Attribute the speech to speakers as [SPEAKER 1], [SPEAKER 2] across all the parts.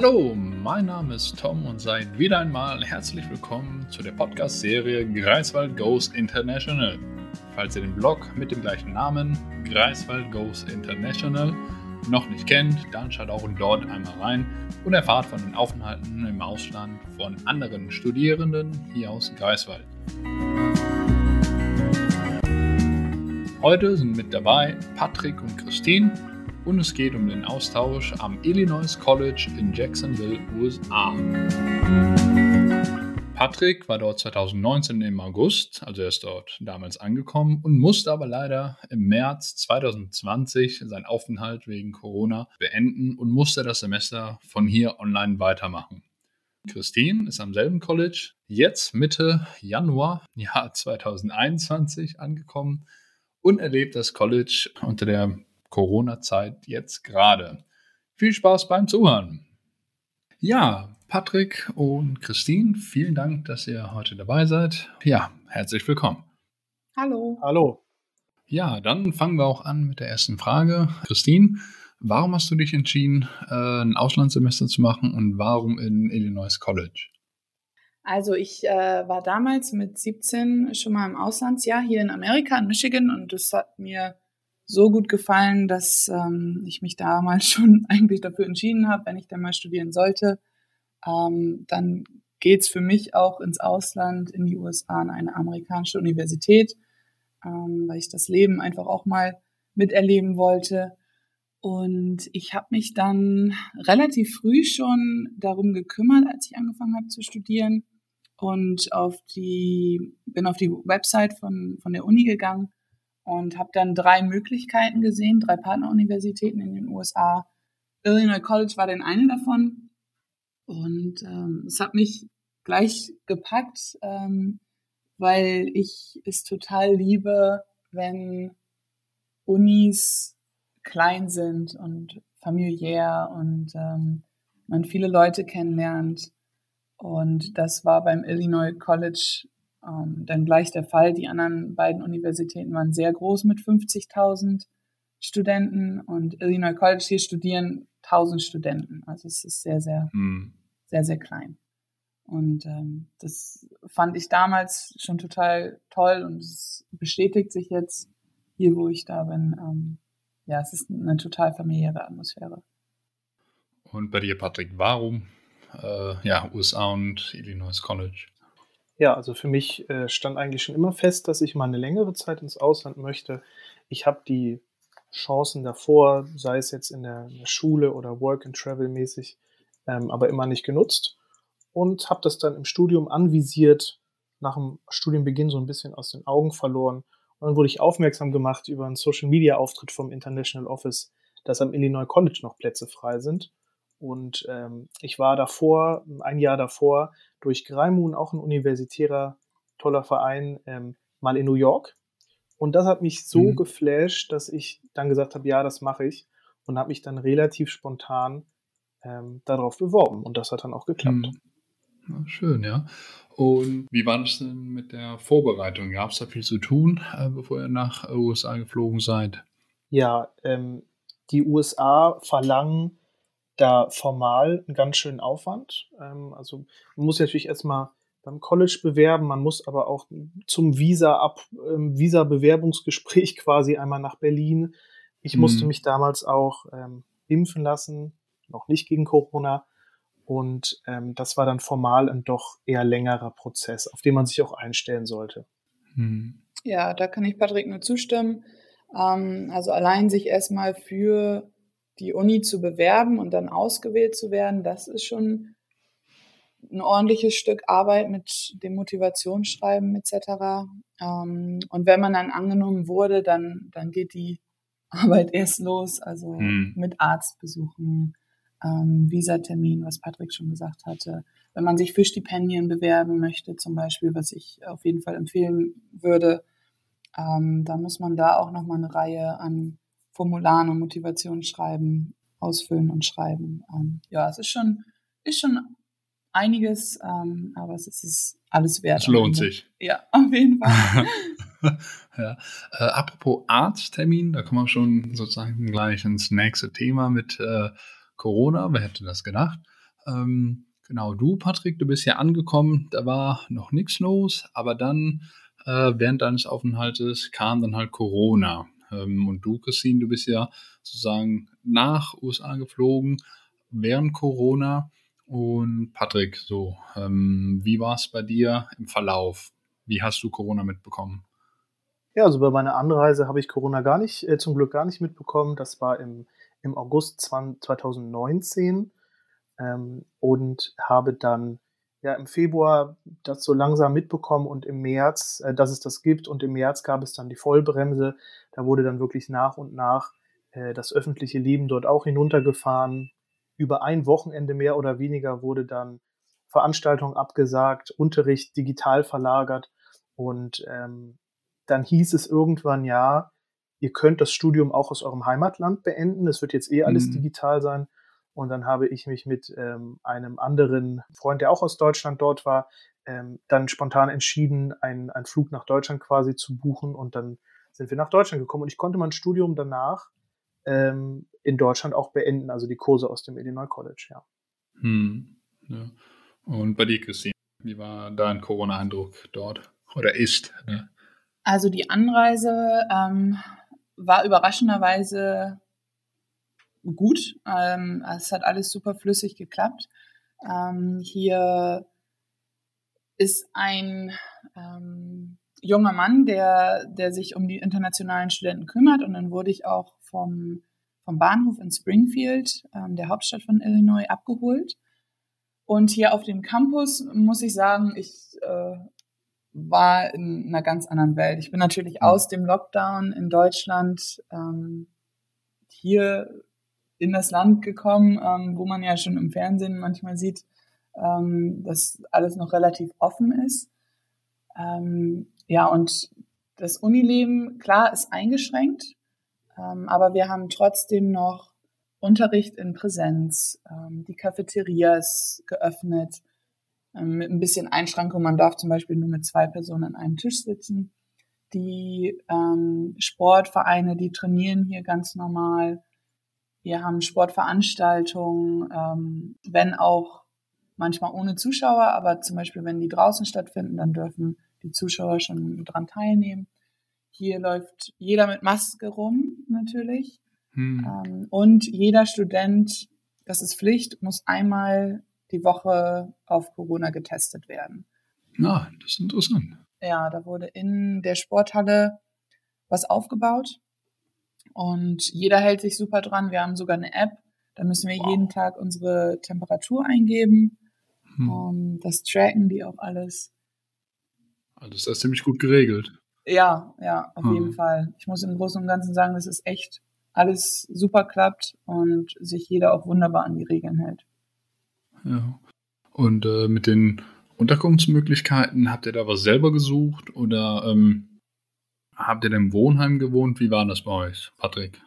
[SPEAKER 1] Hallo, mein Name ist Tom und seid wieder einmal herzlich willkommen zu der Podcast-Serie Greifswald Goes International. Falls ihr den Blog mit dem gleichen Namen, Greifswald Goes International, noch nicht kennt, dann schaut auch dort einmal rein und erfahrt von den Aufenthalten im Ausland von anderen Studierenden hier aus Greifswald. Heute sind mit dabei Patrick und Christine und es geht um den Austausch am Illinois College in Jacksonville, USA. Patrick war dort 2019 im August, also er ist dort damals angekommen und musste aber leider im März 2020 seinen Aufenthalt wegen Corona beenden und musste das Semester von hier online weitermachen. Christine ist am selben College, jetzt Mitte Januar, Jahr 2021 angekommen und erlebt das College unter der Corona-Zeit jetzt gerade. Viel Spaß beim Zuhören. Ja, Patrick und Christine, vielen Dank, dass ihr heute dabei seid. Ja, herzlich willkommen.
[SPEAKER 2] Hallo.
[SPEAKER 3] Hallo.
[SPEAKER 1] Ja, dann fangen wir auch an mit der ersten Frage. Christine, warum hast du dich entschieden, äh, ein Auslandssemester zu machen und warum in Illinois College?
[SPEAKER 2] Also ich äh, war damals mit 17 schon mal im Auslandsjahr hier in Amerika, in Michigan, und das hat mir so gut gefallen, dass ähm, ich mich damals schon eigentlich dafür entschieden habe, wenn ich dann mal studieren sollte, ähm, dann geht's für mich auch ins Ausland, in die USA, an eine amerikanische Universität, ähm, weil ich das Leben einfach auch mal miterleben wollte. Und ich habe mich dann relativ früh schon darum gekümmert, als ich angefangen habe zu studieren. Und auf die bin auf die Website von von der Uni gegangen und habe dann drei Möglichkeiten gesehen, drei Partneruniversitäten in den USA. Illinois College war dann eine davon und ähm, es hat mich gleich gepackt, ähm, weil ich es total liebe, wenn Unis klein sind und familiär und ähm, man viele Leute kennenlernt. Und das war beim Illinois College ähm, dann gleich der Fall. Die anderen beiden Universitäten waren sehr groß mit 50.000 Studenten und Illinois College hier studieren 1000 Studenten. Also es ist sehr, sehr, hm. sehr, sehr klein. Und ähm, das fand ich damals schon total toll und es bestätigt sich jetzt hier, wo ich da bin. Ähm, ja, es ist eine total familiäre Atmosphäre.
[SPEAKER 1] Und bei dir, Patrick, warum äh, ja, USA und Illinois College?
[SPEAKER 3] Ja, also für mich äh, stand eigentlich schon immer fest, dass ich mal eine längere Zeit ins Ausland möchte. Ich habe die Chancen davor, sei es jetzt in der, in der Schule oder Work and Travel mäßig, ähm, aber immer nicht genutzt und habe das dann im Studium anvisiert, nach dem Studienbeginn so ein bisschen aus den Augen verloren. Und dann wurde ich aufmerksam gemacht über einen Social Media Auftritt vom International Office, dass am Illinois College noch Plätze frei sind. Und ähm, ich war davor, ein Jahr davor, durch Greimun, auch ein universitärer toller Verein, ähm, mal in New York. Und das hat mich so mhm. geflasht, dass ich dann gesagt habe, ja, das mache ich. Und habe mich dann relativ spontan ähm, darauf beworben. Und das hat dann auch geklappt. Mhm.
[SPEAKER 1] Ja, schön, ja. Und wie war das denn mit der Vorbereitung? Gab es da viel zu tun, äh, bevor ihr nach USA geflogen seid?
[SPEAKER 3] Ja, ähm, die USA verlangen da formal einen ganz schönen Aufwand. Ähm, also man muss natürlich erstmal beim College bewerben, man muss aber auch zum Visa ab ähm, Visa Bewerbungsgespräch quasi einmal nach Berlin. Ich mhm. musste mich damals auch ähm, impfen lassen, noch nicht gegen Corona. Und ähm, das war dann formal ein doch eher längerer Prozess, auf den man sich auch einstellen sollte.
[SPEAKER 2] Mhm. Ja, da kann ich Patrick nur zustimmen. Ähm, also allein sich erstmal für die Uni zu bewerben und dann ausgewählt zu werden, das ist schon ein ordentliches Stück Arbeit mit dem Motivationsschreiben etc. Ähm, und wenn man dann angenommen wurde, dann, dann geht die Arbeit erst los, also hm. mit Arztbesuchen, ähm, Visatermin, was Patrick schon gesagt hatte. Wenn man sich für Stipendien bewerben möchte, zum Beispiel, was ich auf jeden Fall empfehlen würde, ähm, dann muss man da auch nochmal eine Reihe an Formulare und Motivationsschreiben ausfüllen und schreiben. Ähm, ja, es ist schon, ist schon einiges, ähm, aber es ist alles wert.
[SPEAKER 1] Es lohnt sich.
[SPEAKER 2] Ja, auf jeden Fall.
[SPEAKER 1] ja. Äh, apropos Arzttermin, da kommen wir schon sozusagen gleich ins nächste Thema mit äh, Corona. Wer hätte das gedacht? Ähm, genau, du, Patrick, du bist hier angekommen, da war noch nichts los, aber dann äh, während deines Aufenthaltes kam dann halt Corona. Ähm, und du, Christine, du bist ja sozusagen nach USA geflogen während Corona. Und Patrick, so, ähm, wie war es bei dir im Verlauf? Wie hast du Corona mitbekommen?
[SPEAKER 3] Ja, also bei meiner Anreise habe ich Corona gar nicht, äh, zum Glück gar nicht mitbekommen. Das war im, im August 2019 ähm, und habe dann ja im Februar das so langsam mitbekommen und im März, äh, dass es das gibt und im März gab es dann die Vollbremse. Da wurde dann wirklich nach und nach äh, das öffentliche Leben dort auch hinuntergefahren über ein Wochenende mehr oder weniger wurde dann Veranstaltung abgesagt, Unterricht digital verlagert und ähm, dann hieß es irgendwann, ja, ihr könnt das Studium auch aus eurem Heimatland beenden, es wird jetzt eh alles mhm. digital sein. Und dann habe ich mich mit ähm, einem anderen Freund, der auch aus Deutschland dort war, ähm, dann spontan entschieden, einen, einen Flug nach Deutschland quasi zu buchen. Und dann sind wir nach Deutschland gekommen. Und ich konnte mein Studium danach ähm, in Deutschland auch beenden, also die Kurse aus dem Illinois College, ja.
[SPEAKER 1] Hm, ja. Und bei dir, Christine, wie war dein Corona-Eindruck dort oder ist? Ne?
[SPEAKER 2] Also die Anreise ähm, war überraschenderweise gut. Ähm, es hat alles super flüssig geklappt. Ähm, hier ist ein ähm, junger Mann, der, der sich um die internationalen Studenten kümmert. Und dann wurde ich auch vom, vom Bahnhof in Springfield, ähm, der Hauptstadt von Illinois, abgeholt. Und hier auf dem Campus muss ich sagen, ich äh, war in einer ganz anderen Welt. Ich bin natürlich mhm. aus dem Lockdown in Deutschland ähm, hier in das Land gekommen, ähm, wo man ja schon im Fernsehen manchmal sieht, ähm, dass alles noch relativ offen ist. Ähm, ja, und das Unileben, klar, ist eingeschränkt, ähm, aber wir haben trotzdem noch Unterricht in Präsenz. Ähm, die Cafeteria ist geöffnet ähm, mit ein bisschen Einschränkung. Man darf zum Beispiel nur mit zwei Personen an einem Tisch sitzen. Die Sportvereine, die trainieren hier ganz normal. Wir haben Sportveranstaltungen, ähm, wenn auch manchmal ohne Zuschauer, aber zum Beispiel, wenn die draußen stattfinden, dann dürfen die Zuschauer schon dran teilnehmen. Hier läuft jeder mit Maske rum, natürlich. Hm. Ähm, und jeder Student, das ist Pflicht, muss einmal die Woche auf Corona getestet werden.
[SPEAKER 1] Ja, das ist interessant.
[SPEAKER 2] Ja, da wurde in der Sporthalle was aufgebaut und jeder hält sich super dran. Wir haben sogar eine App, da müssen wir wow. jeden Tag unsere Temperatur eingeben, hm. um das tracken die auch alles.
[SPEAKER 1] Also ist das ziemlich gut geregelt.
[SPEAKER 2] Ja, ja, auf hm. jeden Fall. Ich muss im Großen und Ganzen sagen, dass es echt alles super klappt und sich jeder auch wunderbar an die Regeln hält.
[SPEAKER 1] Ja. Und äh, mit den Unterkunftsmöglichkeiten, habt ihr da was selber gesucht oder ähm, habt ihr im Wohnheim gewohnt? Wie war das bei euch, Patrick?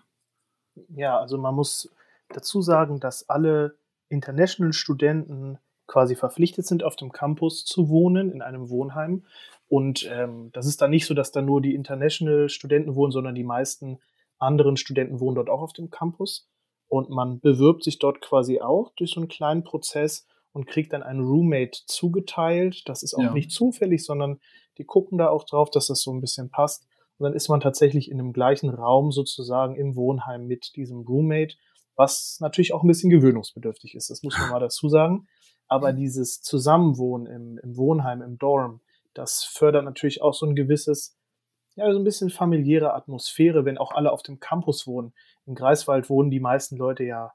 [SPEAKER 3] Ja, also man muss dazu sagen, dass alle International-Studenten quasi verpflichtet sind, auf dem Campus zu wohnen, in einem Wohnheim. Und ähm, das ist dann nicht so, dass da nur die International-Studenten wohnen, sondern die meisten anderen Studenten wohnen dort auch auf dem Campus. Und man bewirbt sich dort quasi auch durch so einen kleinen Prozess und kriegt dann einen Roommate zugeteilt. Das ist auch ja. nicht zufällig, sondern die gucken da auch drauf, dass das so ein bisschen passt. Und dann ist man tatsächlich in dem gleichen Raum sozusagen im Wohnheim mit diesem Roommate, was natürlich auch ein bisschen gewöhnungsbedürftig ist. Das muss man mal dazu sagen. Aber dieses Zusammenwohnen im, im Wohnheim, im Dorm, das fördert natürlich auch so ein gewisses, ja, so ein bisschen familiäre Atmosphäre, wenn auch alle auf dem Campus wohnen. Im Greifswald wohnen die meisten Leute ja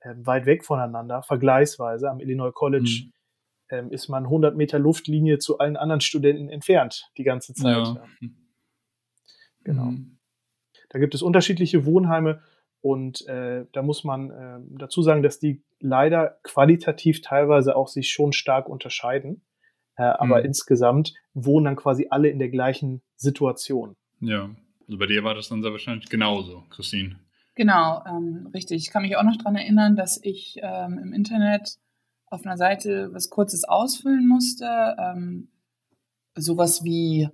[SPEAKER 3] äh, weit weg voneinander, vergleichsweise. Am Illinois College mhm. ähm, ist man 100 Meter Luftlinie zu allen anderen Studenten entfernt die ganze Zeit. Ja. Ja. Genau. Mhm. Da gibt es unterschiedliche Wohnheime und äh, da muss man äh, dazu sagen, dass die leider qualitativ teilweise auch sich schon stark unterscheiden. Äh, aber mhm. insgesamt wohnen dann quasi alle in der gleichen Situation.
[SPEAKER 1] Ja, also bei dir war das dann sehr wahrscheinlich genauso, Christine.
[SPEAKER 2] Genau, ähm, richtig. Ich kann mich auch noch daran erinnern, dass ich ähm, im Internet auf einer Seite was Kurzes ausfüllen musste. Ähm, sowas wie,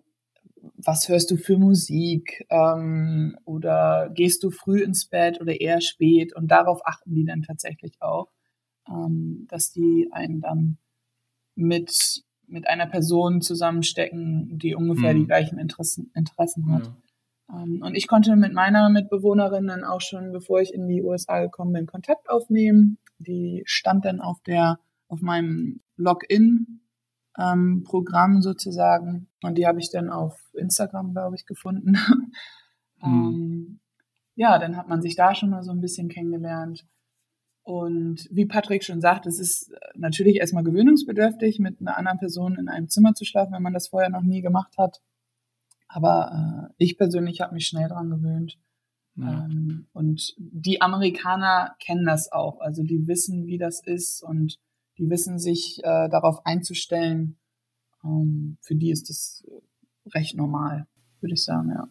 [SPEAKER 2] was hörst du für Musik? Ähm, oder gehst du früh ins Bett oder eher spät? Und darauf achten die dann tatsächlich auch. ähm, dass die einen dann mit, mit einer Person zusammenstecken, die ungefähr hm. die gleichen Interessen, Interessen hat. Ja. Ähm, und ich konnte mit meiner Mitbewohnerin dann auch schon, bevor ich in die USA gekommen bin, Kontakt aufnehmen. Die stand dann auf der, auf meinem Login ähm, Programm sozusagen. Und die habe ich dann auf Instagram, glaube ich, gefunden. Mhm. ja, dann hat man sich da schon mal so ein bisschen kennengelernt. Und wie Patrick schon sagt, es ist natürlich erstmal gewöhnungsbedürftig, mit einer anderen Person in einem Zimmer zu schlafen, wenn man das vorher noch nie gemacht hat. Aber äh, ich persönlich habe mich schnell dran gewöhnt. Ja. Ähm, und die Amerikaner kennen das auch. Also die wissen, wie das ist und die wissen sich äh, darauf einzustellen. Ähm, für die ist das recht normal, würde ich sagen, ja.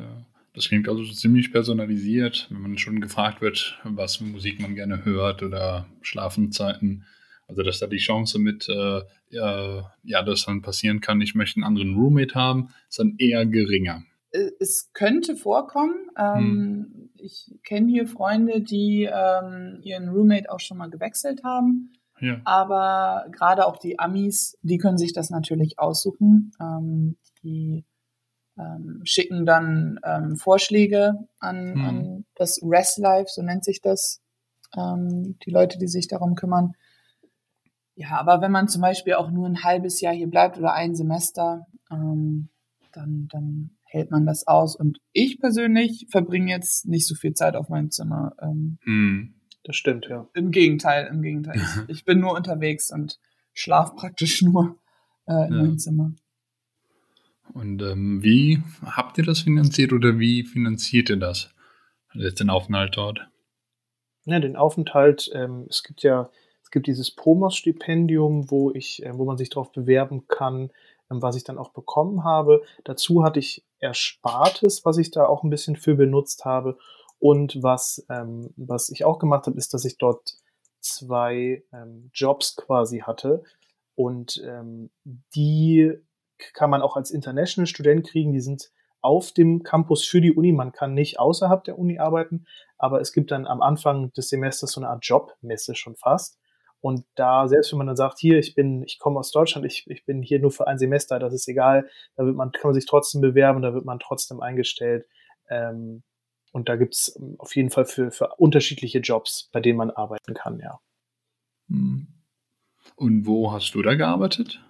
[SPEAKER 1] Ja. Das klingt also ziemlich personalisiert, wenn man schon gefragt wird, was für Musik man gerne hört oder Schlafenzeiten. Also, dass da die Chance mit, äh, ja, dass dann passieren kann, ich möchte einen anderen Roommate haben, ist dann eher geringer.
[SPEAKER 2] Äh, es könnte vorkommen. Ähm, hm. Ich kenne hier Freunde, die ähm, ihren Roommate auch schon mal gewechselt haben. Ja. Aber gerade auch die Amis, die können sich das natürlich aussuchen. Ähm, die ähm, schicken dann ähm, Vorschläge an, hm. an das Rest Life, so nennt sich das, ähm, die Leute, die sich darum kümmern. Ja, aber wenn man zum Beispiel auch nur ein halbes Jahr hier bleibt oder ein Semester, dann, dann hält man das aus. Und ich persönlich verbringe jetzt nicht so viel Zeit auf meinem Zimmer. Ähm,
[SPEAKER 3] hm. Das stimmt, ja.
[SPEAKER 2] Im Gegenteil, im Gegenteil. ich, ich bin nur unterwegs und schlaf praktisch nur äh, in ja. meinem Zimmer.
[SPEAKER 1] Und ähm, wie habt ihr das finanziert oder wie finanziert ihr das? Jetzt den Aufenthalt dort?
[SPEAKER 3] Ja, den Aufenthalt, ähm, es gibt ja, es gibt dieses Promos-Stipendium, wo ich, äh, wo man sich darauf bewerben kann, ähm, was ich dann auch bekommen habe. Dazu hatte ich Erspartes, was ich da auch ein bisschen für benutzt habe. Und was, ähm, was ich auch gemacht habe, ist, dass ich dort zwei ähm, Jobs quasi hatte. Und ähm, die kann man auch als International Student kriegen. Die sind auf dem Campus für die Uni. Man kann nicht außerhalb der Uni arbeiten, aber es gibt dann am Anfang des Semesters so eine Art Jobmesse schon fast. Und da, selbst wenn man dann sagt, hier, ich bin, ich komme aus Deutschland, ich, ich bin hier nur für ein Semester, das ist egal, da wird man, kann man sich trotzdem bewerben, da wird man trotzdem eingestellt. Ähm, und da gibt's ähm, auf jeden Fall für, für unterschiedliche Jobs, bei denen man arbeiten kann, ja.
[SPEAKER 1] Hm. Und wo hast du da gearbeitet?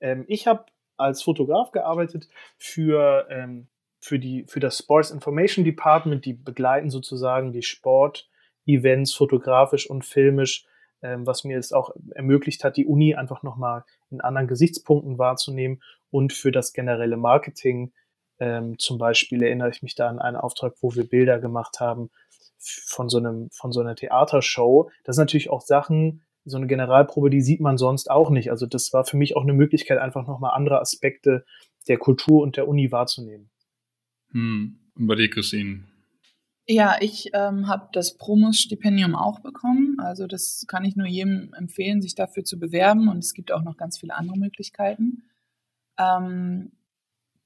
[SPEAKER 3] Ähm, ich habe als Fotograf gearbeitet für, ähm, für, die, für das Sports Information Department. Die begleiten sozusagen die Sport-Events fotografisch und filmisch, was mir es auch ermöglicht hat, die Uni einfach nochmal in anderen Gesichtspunkten wahrzunehmen und für das generelle Marketing. Ähm, zum Beispiel erinnere ich mich da an einen Auftrag, wo wir Bilder gemacht haben von so einem, von so einer Theatershow. Das sind natürlich auch Sachen, so eine Generalprobe, die sieht man sonst auch nicht. Also das war für mich auch eine Möglichkeit, einfach nochmal andere Aspekte der Kultur und der Uni wahrzunehmen.
[SPEAKER 1] Hm. Und bei dir, Christine?
[SPEAKER 2] Ja, ich ähm, habe das Promos-Stipendium auch bekommen. Also das kann ich nur jedem empfehlen, sich dafür zu bewerben. Und es gibt auch noch ganz viele andere Möglichkeiten. Ähm,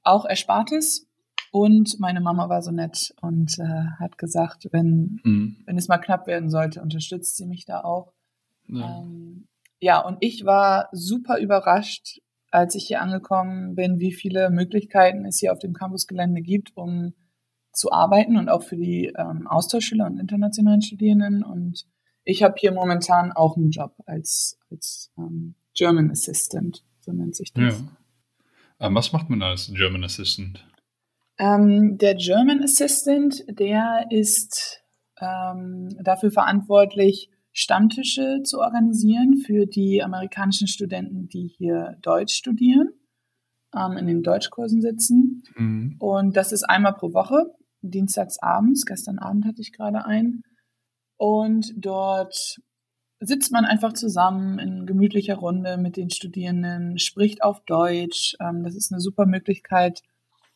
[SPEAKER 2] auch Erspartes. Und meine Mama war so nett und äh, hat gesagt, wenn, mhm. wenn es mal knapp werden sollte, unterstützt sie mich da auch. Ja. Ähm, ja, und ich war super überrascht, als ich hier angekommen bin, wie viele Möglichkeiten es hier auf dem Campusgelände gibt, um zu arbeiten und auch für die ähm, Austauschschüler und internationalen Studierenden. Und ich habe hier momentan auch einen Job als, als ähm, German Assistant, so nennt sich das. Ja.
[SPEAKER 1] Aber was macht man als German Assistant?
[SPEAKER 2] Ähm, der German Assistant, der ist ähm, dafür verantwortlich, Stammtische zu organisieren für die amerikanischen Studenten, die hier Deutsch studieren, ähm, in den Deutschkursen sitzen. Mhm. Und das ist einmal pro Woche, dienstags abends. Gestern Abend hatte ich gerade einen. Und dort sitzt man einfach zusammen in gemütlicher Runde mit den Studierenden, spricht auf Deutsch. Ähm, das ist eine super Möglichkeit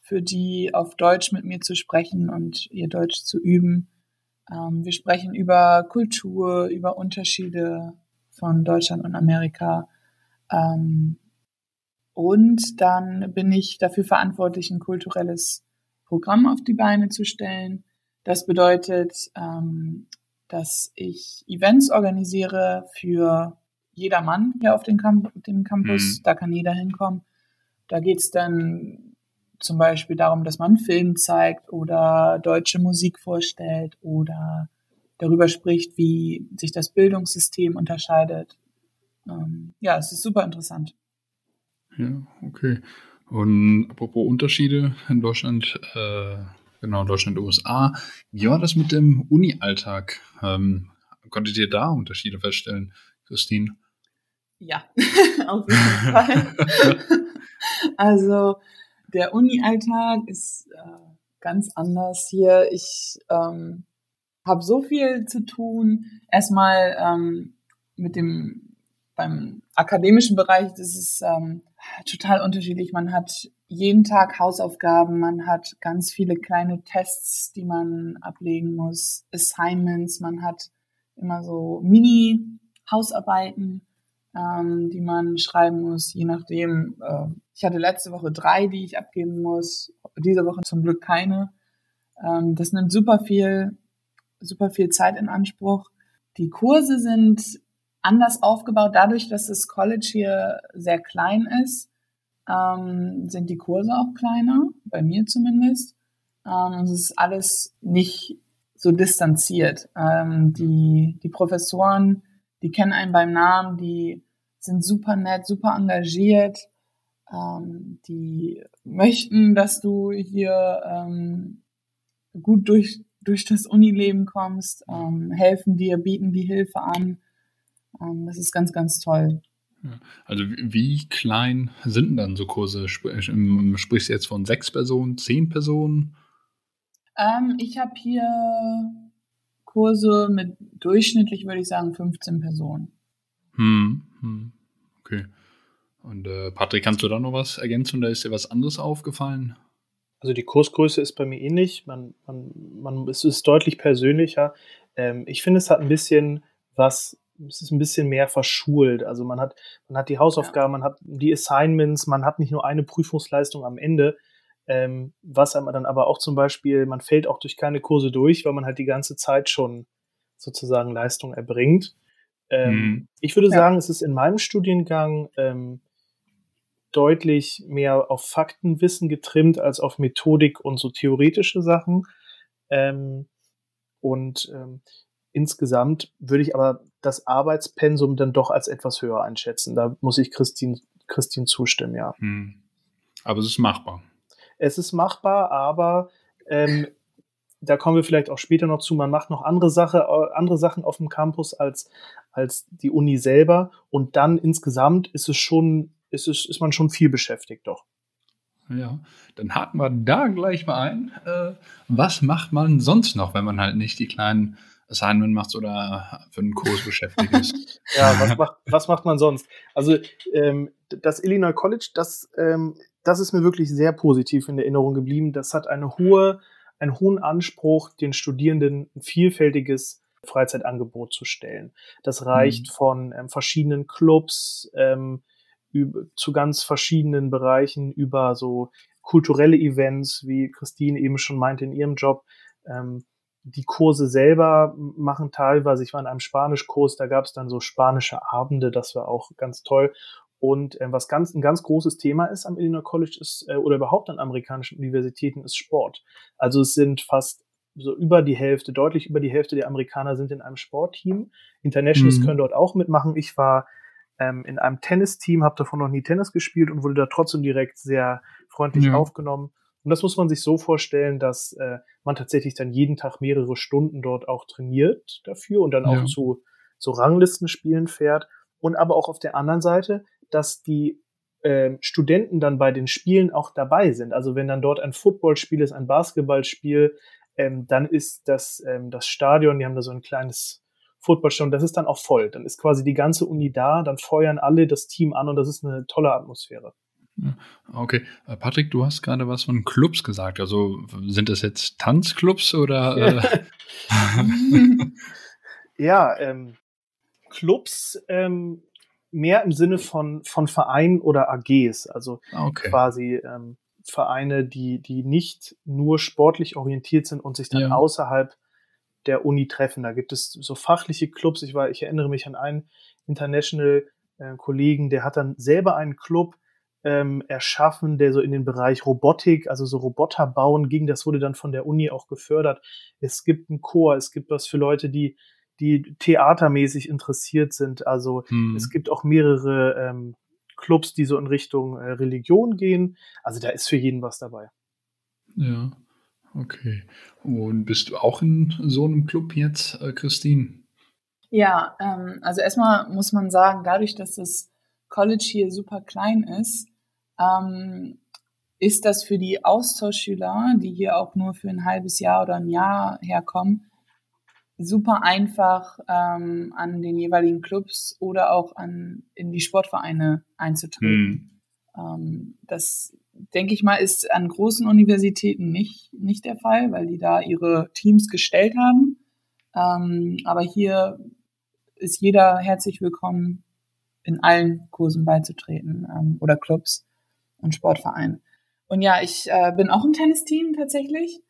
[SPEAKER 2] für die, auf Deutsch mit mir zu sprechen und ihr Deutsch zu üben. Ähm, wir sprechen über Kultur, über Unterschiede von Deutschland und Amerika. Ähm, und dann bin ich dafür verantwortlich, ein kulturelles Programm auf die Beine zu stellen. Das bedeutet, ähm, dass ich Events organisiere für jedermann hier auf dem, Camp dem Campus. Mhm. Da kann jeder hinkommen. Da geht's dann zum Beispiel darum, dass man einen Film zeigt oder deutsche Musik vorstellt oder darüber spricht, wie sich das Bildungssystem unterscheidet. Ähm, ja, es ist super interessant.
[SPEAKER 1] Ja, okay. Und apropos Unterschiede in Deutschland, äh, genau, Deutschland, USA, wie war das mit dem Uni-Alltag? Ähm, konntet ihr da Unterschiede feststellen, Christine?
[SPEAKER 2] Ja, auf jeden Fall. also der Uni-Alltag ist äh, ganz anders hier. Ich ähm, habe so viel zu tun. Erstmal ähm, mit dem beim akademischen Bereich das ist ähm, total unterschiedlich. Man hat jeden Tag Hausaufgaben, man hat ganz viele kleine Tests, die man ablegen muss, Assignments, man hat immer so Mini-Hausarbeiten, ähm, die man schreiben muss, je nachdem. Äh, ich hatte letzte Woche drei, die ich abgeben muss, diese Woche zum Glück keine. Ähm, das nimmt super viel, super viel Zeit in Anspruch. Die Kurse sind anders aufgebaut. Dadurch, dass das College hier sehr klein ist, ähm, sind die Kurse auch kleiner, bei mir zumindest. Ähm, es ist alles nicht so distanziert. Ähm, die, die Professoren, die kennen einen beim Namen, die sind super nett, super engagiert. Ähm, die möchten, dass du hier ähm, gut durch, durch das Unileben kommst, ähm, helfen dir, bieten die Hilfe an. Ähm, das ist ganz, ganz toll.
[SPEAKER 1] Also wie klein sind dann so Kurse? Sprichst du jetzt von sechs Personen, zehn Personen?
[SPEAKER 2] Ähm, ich habe hier Kurse mit durchschnittlich, würde ich sagen, 15 Personen.
[SPEAKER 1] Hm, hm. Okay. Und äh, Patrick, kannst du da noch was ergänzen? Da ist dir was anderes aufgefallen?
[SPEAKER 3] Also die Kursgröße ist bei mir ähnlich. Man, man, man, es ist deutlich persönlicher. Ähm, ich finde, es hat ein bisschen was es ist ein bisschen mehr verschult. Also man hat, man hat die Hausaufgaben, ja. man hat die Assignments, man hat nicht nur eine Prüfungsleistung am Ende, ähm, was einem dann aber auch zum Beispiel, man fällt auch durch keine Kurse durch, weil man halt die ganze Zeit schon sozusagen Leistung erbringt. Ähm, mhm. Ich würde ja. sagen, es ist in meinem Studiengang ähm, deutlich mehr auf Faktenwissen getrimmt als auf Methodik und so theoretische Sachen. Ähm, und ähm, Insgesamt würde ich aber das Arbeitspensum dann doch als etwas höher einschätzen. Da muss ich Christine, Christine zustimmen, ja. Hm.
[SPEAKER 1] Aber es ist machbar.
[SPEAKER 3] Es ist machbar, aber ähm, da kommen wir vielleicht auch später noch zu. Man macht noch andere, Sache, andere Sachen auf dem Campus als, als die Uni selber. Und dann insgesamt ist es schon, ist, es, ist man schon viel beschäftigt, doch.
[SPEAKER 1] Ja, dann haken wir da gleich mal ein. Äh, was macht man sonst noch, wenn man halt nicht die kleinen Assignment machst oder für einen Kurs beschäftigt ist.
[SPEAKER 3] ja, was macht, was macht man sonst? Also ähm, das Illinois College, das, ähm, das ist mir wirklich sehr positiv in Erinnerung geblieben. Das hat eine hohe, einen hohen Anspruch, den Studierenden ein vielfältiges Freizeitangebot zu stellen. Das reicht mhm. von ähm, verschiedenen Clubs ähm, über, zu ganz verschiedenen Bereichen über so kulturelle Events, wie Christine eben schon meinte in ihrem Job, ähm, die Kurse selber machen teilweise, ich war in einem Spanischkurs, da gab es dann so spanische Abende, das war auch ganz toll. Und äh, was ganz ein ganz großes Thema ist am Illinois College ist äh, oder überhaupt an amerikanischen Universitäten ist Sport. Also es sind fast so über die Hälfte, deutlich über die Hälfte der Amerikaner sind in einem Sportteam. Internationals mhm. können dort auch mitmachen. Ich war ähm, in einem Tennisteam, habe davon noch nie Tennis gespielt und wurde da trotzdem direkt sehr freundlich ja. aufgenommen. Und das muss man sich so vorstellen, dass äh, man tatsächlich dann jeden Tag mehrere Stunden dort auch trainiert dafür und dann ja. auch zu, zu Ranglistenspielen fährt. Und aber auch auf der anderen Seite, dass die äh, Studenten dann bei den Spielen auch dabei sind. Also wenn dann dort ein Footballspiel ist, ein Basketballspiel, ähm, dann ist das, ähm, das Stadion, die haben da so ein kleines Footballstadion, das ist dann auch voll. Dann ist quasi die ganze Uni da, dann feuern alle das Team an und das ist eine tolle Atmosphäre.
[SPEAKER 1] Okay, äh, Patrick, du hast gerade was von Clubs gesagt. Also sind das jetzt Tanzclubs oder? Äh?
[SPEAKER 3] ja, ähm, Clubs ähm, mehr im Sinne von, von Vereinen oder AGs. Also ah, okay. quasi ähm, Vereine, die, die nicht nur sportlich orientiert sind und sich dann ja. außerhalb der Uni treffen. Da gibt es so fachliche Clubs. Ich, war, ich erinnere mich an einen International-Kollegen, äh, der hat dann selber einen Club ähm, erschaffen, der so in den Bereich Robotik, also so Roboter bauen ging. Das wurde dann von der Uni auch gefördert. Es gibt einen Chor, es gibt was für Leute, die die theatermäßig interessiert sind. Also hm. es gibt auch mehrere ähm, Clubs, die so in Richtung äh, Religion gehen. Also da ist für jeden was dabei.
[SPEAKER 1] Ja, okay. Und bist du auch in so einem Club jetzt, äh, Christine?
[SPEAKER 2] Ja, ähm, also erstmal muss man sagen, dadurch, dass das College hier super klein ist, ähm, ist das für die Austauschschüler, die hier auch nur für ein halbes Jahr oder ein Jahr herkommen, super einfach ähm, an den jeweiligen Clubs oder auch an in die Sportvereine einzutreten. Mhm. Ähm, das denke ich mal ist an großen Universitäten nicht nicht der Fall, weil die da ihre Teams gestellt haben. Ähm, aber hier ist jeder herzlich willkommen, in allen Kursen beizutreten ähm, oder Clubs und Sportvereinen. Und ja, ich äh, bin auch im Tennisteam tatsächlich.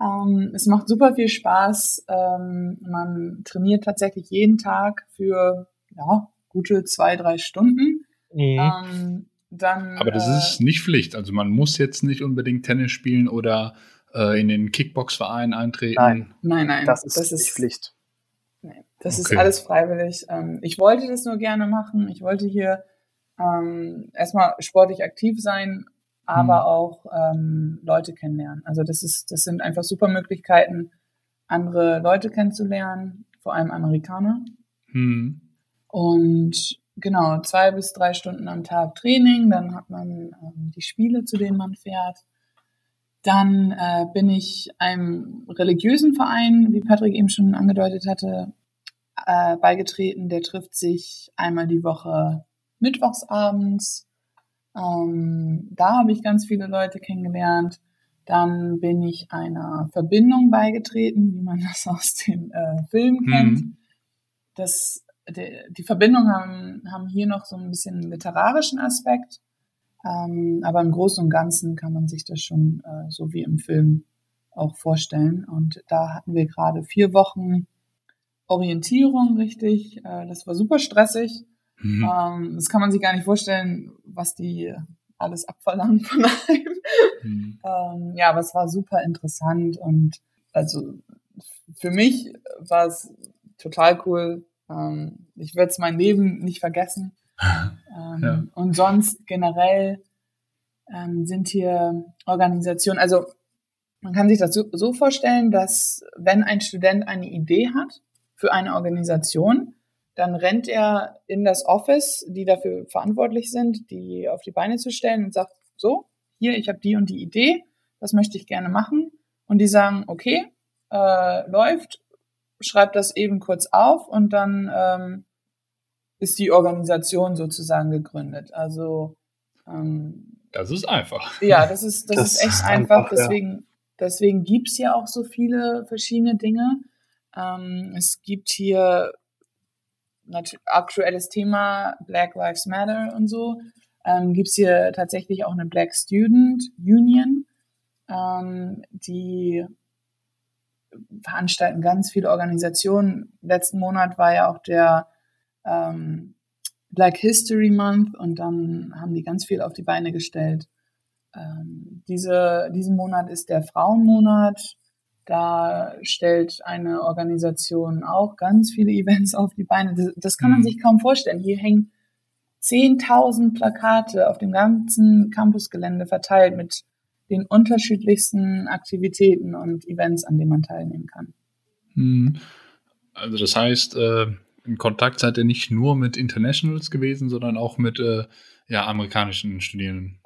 [SPEAKER 2] Ähm, es macht super viel Spaß. Ähm, man trainiert tatsächlich jeden Tag für ja, gute zwei, drei Stunden. Mhm. Ähm, dann,
[SPEAKER 1] Aber das äh, ist nicht Pflicht. Also man muss jetzt nicht unbedingt Tennis spielen oder äh, in den Kickbox-Verein eintreten.
[SPEAKER 3] Nein,
[SPEAKER 2] nein, nein.
[SPEAKER 3] Das ist, das ist nicht Pflicht.
[SPEAKER 2] Nee, das okay. ist alles freiwillig. Ähm, ich wollte das nur gerne machen. Ich wollte hier ähm, erstmal sportlich aktiv sein, aber mhm. auch ähm, Leute kennenlernen. Also das ist, das sind einfach super Möglichkeiten, andere Leute kennenzulernen, vor allem Amerikaner. Mhm. Und genau, zwei bis drei Stunden am Tag Training, dann hat man ähm, die Spiele, zu denen man fährt. Dann äh, bin ich einem religiösen Verein, wie Patrick eben schon angedeutet hatte, äh, beigetreten. Der trifft sich einmal die Woche mittwochsabends ähm, da habe ich ganz viele Leute kennengelernt. Dann bin ich einer Verbindung beigetreten, wie man das aus den äh, Filmen mhm. kennt. Das, die, die Verbindungen haben, haben hier noch so ein bisschen literarischen Aspekt. Ähm, aber im Großen und Ganzen kann man sich das schon äh, so wie im Film auch vorstellen. Und da hatten wir gerade vier Wochen Orientierung, richtig. Äh, das war super stressig. Mhm. Ähm, das kann man sich gar nicht vorstellen, was die alles abverlangen von einem. Mhm. ähm, ja, aber es war super interessant und also für mich war es total cool. Ähm, ich werde es mein Leben nicht vergessen. Ähm, ja. Und sonst generell ähm, sind hier Organisationen, also man kann sich das so, so vorstellen, dass wenn ein Student eine Idee hat für eine Organisation, dann rennt er in das Office, die dafür verantwortlich sind, die auf die Beine zu stellen und sagt, so, hier, ich habe die und die Idee, das möchte ich gerne machen. Und die sagen, okay, äh, läuft, schreibt das eben kurz auf und dann ähm, ist die Organisation sozusagen gegründet. Also ähm,
[SPEAKER 1] das ist einfach.
[SPEAKER 2] Ja, das ist das, das ist echt einfach. einfach deswegen ja. deswegen gibt's ja auch so viele verschiedene Dinge. Ähm, es gibt hier aktuelles Thema Black Lives Matter und so, ähm, gibt es hier tatsächlich auch eine Black Student Union, ähm, die veranstalten ganz viele Organisationen. Letzten Monat war ja auch der ähm, Black History Month und dann haben die ganz viel auf die Beine gestellt. Ähm, diese, diesen Monat ist der Frauenmonat. Da stellt eine Organisation auch ganz viele Events auf die Beine. Das, das kann man mhm. sich kaum vorstellen. Hier hängen 10.000 Plakate auf dem ganzen Campusgelände verteilt mit den unterschiedlichsten Aktivitäten und Events, an denen man teilnehmen kann.
[SPEAKER 1] Mhm. Also das heißt, äh, in Kontakt seid ihr nicht nur mit Internationals gewesen, sondern auch mit äh, ja, amerikanischen Studierenden.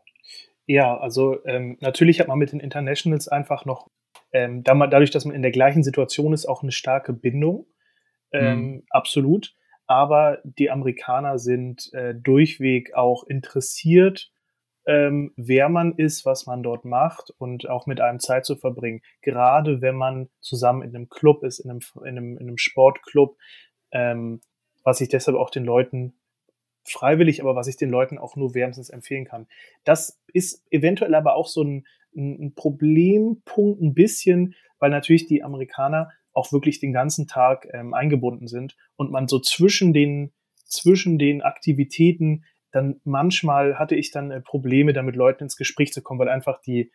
[SPEAKER 3] Ja, also ähm, natürlich hat man mit den Internationals einfach noch ähm, dadurch, dass man in der gleichen Situation ist, auch eine starke Bindung. Ähm, mhm. Absolut. Aber die Amerikaner sind äh, durchweg auch interessiert, ähm, wer man ist, was man dort macht und auch mit einem Zeit zu verbringen. Gerade wenn man zusammen in einem Club ist, in einem, in einem, in einem Sportclub, ähm, was ich deshalb auch den Leuten freiwillig, aber was ich den Leuten auch nur wärmstens empfehlen kann. Das ist eventuell aber auch so ein, ein Problempunkt ein bisschen, weil natürlich die Amerikaner auch wirklich den ganzen Tag ähm, eingebunden sind und man so zwischen den, zwischen den Aktivitäten dann manchmal hatte ich dann äh, Probleme, da mit Leuten ins Gespräch zu kommen, weil einfach die,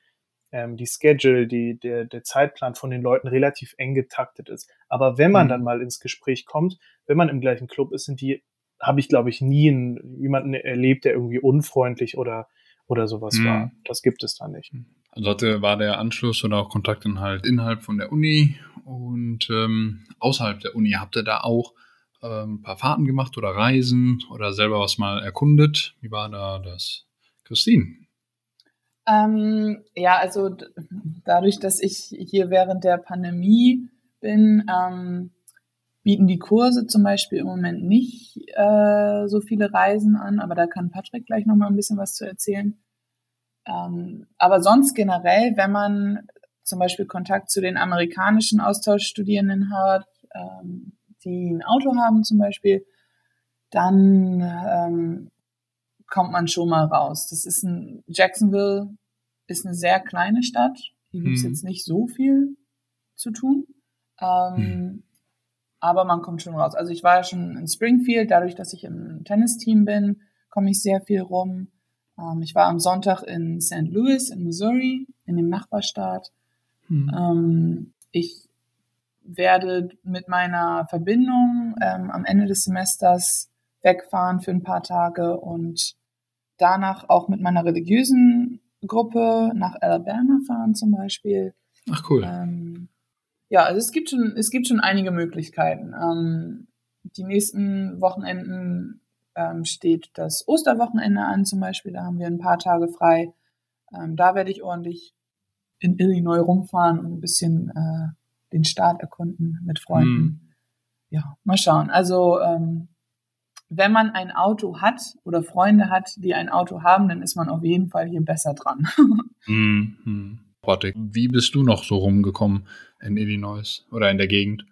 [SPEAKER 3] ähm, die Schedule, die, der, der Zeitplan von den Leuten relativ eng getaktet ist. Aber wenn man mhm. dann mal ins Gespräch kommt, wenn man im gleichen Club ist, sind die, habe ich glaube ich nie einen, jemanden erlebt, der irgendwie unfreundlich oder, oder sowas mhm. war. Das gibt es da nicht.
[SPEAKER 1] Also hatte, war der Anschluss oder auch Kontakt dann halt innerhalb von der Uni und ähm, außerhalb der Uni. Habt ihr da auch ähm, ein paar Fahrten gemacht oder Reisen oder selber was mal erkundet? Wie war da das? Christine?
[SPEAKER 2] Ähm, ja, also dadurch, dass ich hier während der Pandemie bin, ähm, bieten die Kurse zum Beispiel im Moment nicht äh, so viele Reisen an, aber da kann Patrick gleich noch mal ein bisschen was zu erzählen. Ähm, aber sonst generell, wenn man zum Beispiel Kontakt zu den amerikanischen Austauschstudierenden hat, ähm, die ein Auto haben zum Beispiel, dann ähm, kommt man schon mal raus. Das ist ein Jacksonville ist eine sehr kleine Stadt. Hier gibt es hm. jetzt nicht so viel zu tun. Ähm, hm. Aber man kommt schon raus. Also ich war ja schon in Springfield, dadurch, dass ich im Tennisteam bin, komme ich sehr viel rum. Ähm, ich war am Sonntag in St. Louis in Missouri, in dem Nachbarstaat. Hm. Ähm, ich werde mit meiner Verbindung ähm, am Ende des Semesters wegfahren für ein paar Tage und danach auch mit meiner religiösen Gruppe nach Alabama fahren zum Beispiel.
[SPEAKER 1] Ach cool. Ähm,
[SPEAKER 2] ja, also es gibt schon, es gibt schon einige Möglichkeiten. Ähm, die nächsten Wochenenden ähm, steht das Osterwochenende an zum Beispiel. Da haben wir ein paar Tage frei. Ähm, da werde ich ordentlich in Illinois rumfahren und ein bisschen äh, den Staat erkunden mit Freunden. Mhm. Ja, mal schauen. Also ähm, wenn man ein Auto hat oder Freunde hat, die ein Auto haben, dann ist man auf jeden Fall hier besser dran.
[SPEAKER 1] mhm. Wie bist du noch so rumgekommen in Illinois oder in der Gegend?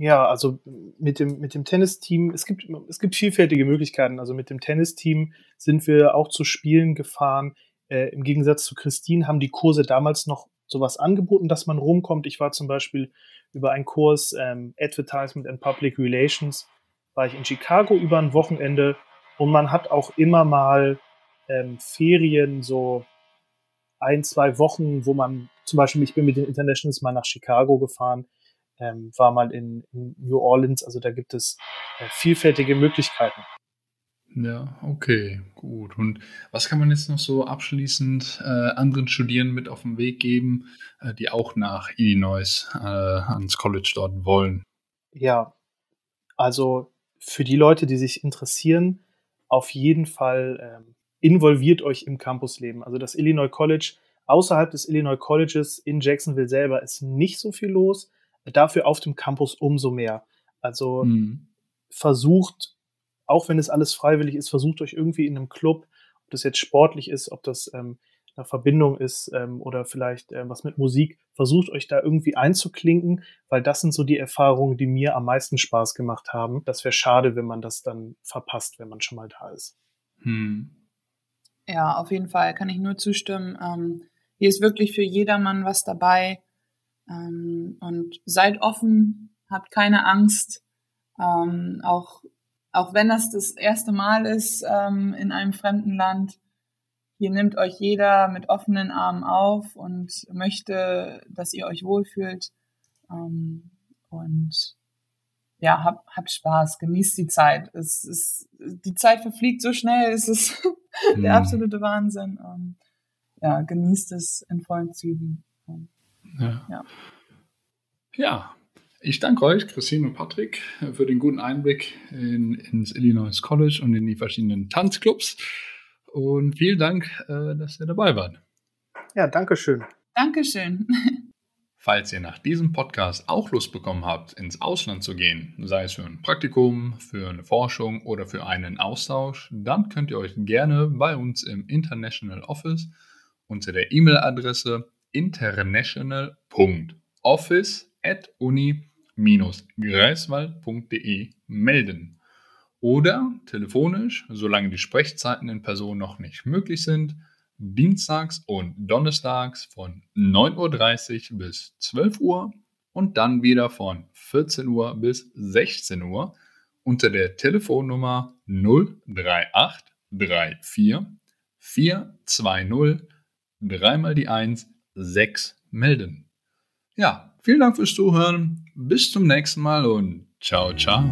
[SPEAKER 3] Ja, also mit dem, mit dem Tennisteam, es gibt, es gibt vielfältige Möglichkeiten. Also mit dem Tennisteam sind wir auch zu Spielen gefahren. Äh, Im Gegensatz zu Christine haben die Kurse damals noch sowas angeboten, dass man rumkommt. Ich war zum Beispiel über einen Kurs ähm, Advertisement and Public Relations, war ich in Chicago über ein Wochenende und man hat auch immer mal ähm, Ferien, so ein, zwei Wochen, wo man zum Beispiel, ich bin mit den Internationals mal nach Chicago gefahren, ähm, war mal in, in, New Orleans, also da gibt es äh, vielfältige Möglichkeiten.
[SPEAKER 1] Ja, okay, gut. Und was kann man jetzt noch so abschließend äh, anderen Studierenden mit auf den Weg geben, äh, die auch nach Illinois äh, ans College dort wollen?
[SPEAKER 3] Ja, also für die Leute, die sich interessieren, auf jeden Fall ähm, involviert euch im Campusleben. Also das Illinois College, außerhalb des Illinois Colleges in Jacksonville selber ist nicht so viel los, dafür auf dem Campus umso mehr. Also mhm. versucht auch wenn es alles freiwillig ist, versucht euch irgendwie in einem Club, ob das jetzt sportlich ist, ob das ähm, eine Verbindung ist ähm, oder vielleicht äh, was mit Musik, versucht euch da irgendwie einzuklinken, weil das sind so die Erfahrungen, die mir am meisten Spaß gemacht haben. Das wäre schade, wenn man das dann verpasst, wenn man schon mal da ist. Hm.
[SPEAKER 2] Ja, auf jeden Fall kann ich nur zustimmen. Ähm, hier ist wirklich für jedermann was dabei. Ähm, und seid offen, habt keine Angst. Ähm, auch auch wenn das das erste Mal ist ähm, in einem fremden Land, hier nimmt euch jeder mit offenen Armen auf und möchte, dass ihr euch wohlfühlt. Ähm, und ja, habt, habt Spaß, genießt die Zeit. Es ist, die Zeit verfliegt so schnell, es ist mhm. der absolute Wahnsinn. Und, ja, genießt es in vollen Zügen.
[SPEAKER 1] Ja. ja. Ja, ich danke euch, Christine und Patrick, für den guten Einblick in, ins Illinois College und in die verschiedenen Tanzclubs. Und vielen Dank, äh, dass ihr dabei wart.
[SPEAKER 3] Ja, danke schön.
[SPEAKER 2] Dankeschön.
[SPEAKER 1] Falls ihr nach diesem Podcast auch Lust bekommen habt, ins Ausland zu gehen, sei es für ein Praktikum, für eine Forschung oder für einen Austausch, dann könnt ihr euch gerne bei uns im International Office unter der E-Mail-Adresse international.office@uni greifswald.de melden. Oder telefonisch, solange die Sprechzeiten in Person noch nicht möglich sind, dienstags und donnerstags von 9.30 Uhr bis 12 Uhr und dann wieder von 14 Uhr bis 16 Uhr unter der Telefonnummer 03834 420 dreimal die 1 6 melden. Ja, vielen Dank fürs Zuhören. Bis zum nächsten Mal und ciao, ciao.